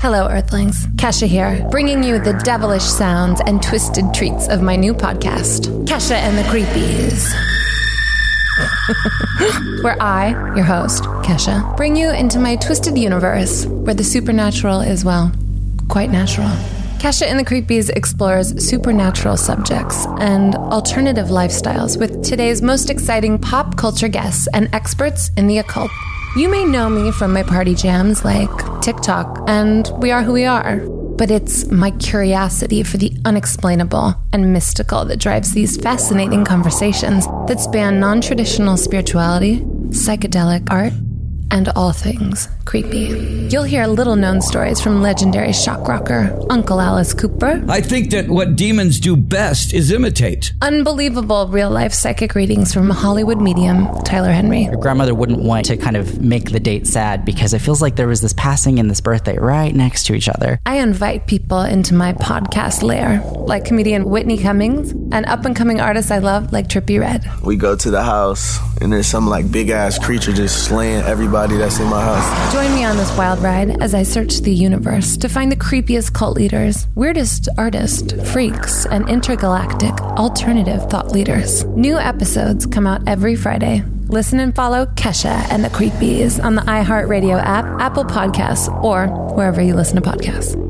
Hello, Earthlings. Kesha here, bringing you the devilish sounds and twisted treats of my new podcast, Kesha and the Creepies. where I, your host, Kesha, bring you into my twisted universe where the supernatural is, well, quite natural. Kesha and the Creepies explores supernatural subjects and alternative lifestyles with today's most exciting pop culture guests and experts in the occult. You may know me from my party jams like TikTok and We Are Who We Are, but it's my curiosity for the unexplainable and mystical that drives these fascinating conversations that span non traditional spirituality, psychedelic art, and all things creepy. You'll hear little known stories from legendary shock rocker Uncle Alice Cooper, I think that what demons do best is imitate. unbelievable real life psychic readings from Hollywood medium Tyler Henry, Your grandmother wouldn't want to kind of make the date sad because it feels like there was this passing and this birthday right next to each other. I invite people into my podcast lair, like comedian Whitney Cummings and up and coming artists I love, like Trippie Redd. We go to the house and there's some like big ass creature just slaying everybody that's in my house. Join me on this wild ride as I search the universe to find the creepiest cult leaders, weirdest artists, freaks, and intergalactic alternative thought leaders. New episodes come out every Friday. Listen and follow Kesha and the Creepies on the iHeartRadio app, Apple Podcasts, or wherever you listen to podcasts.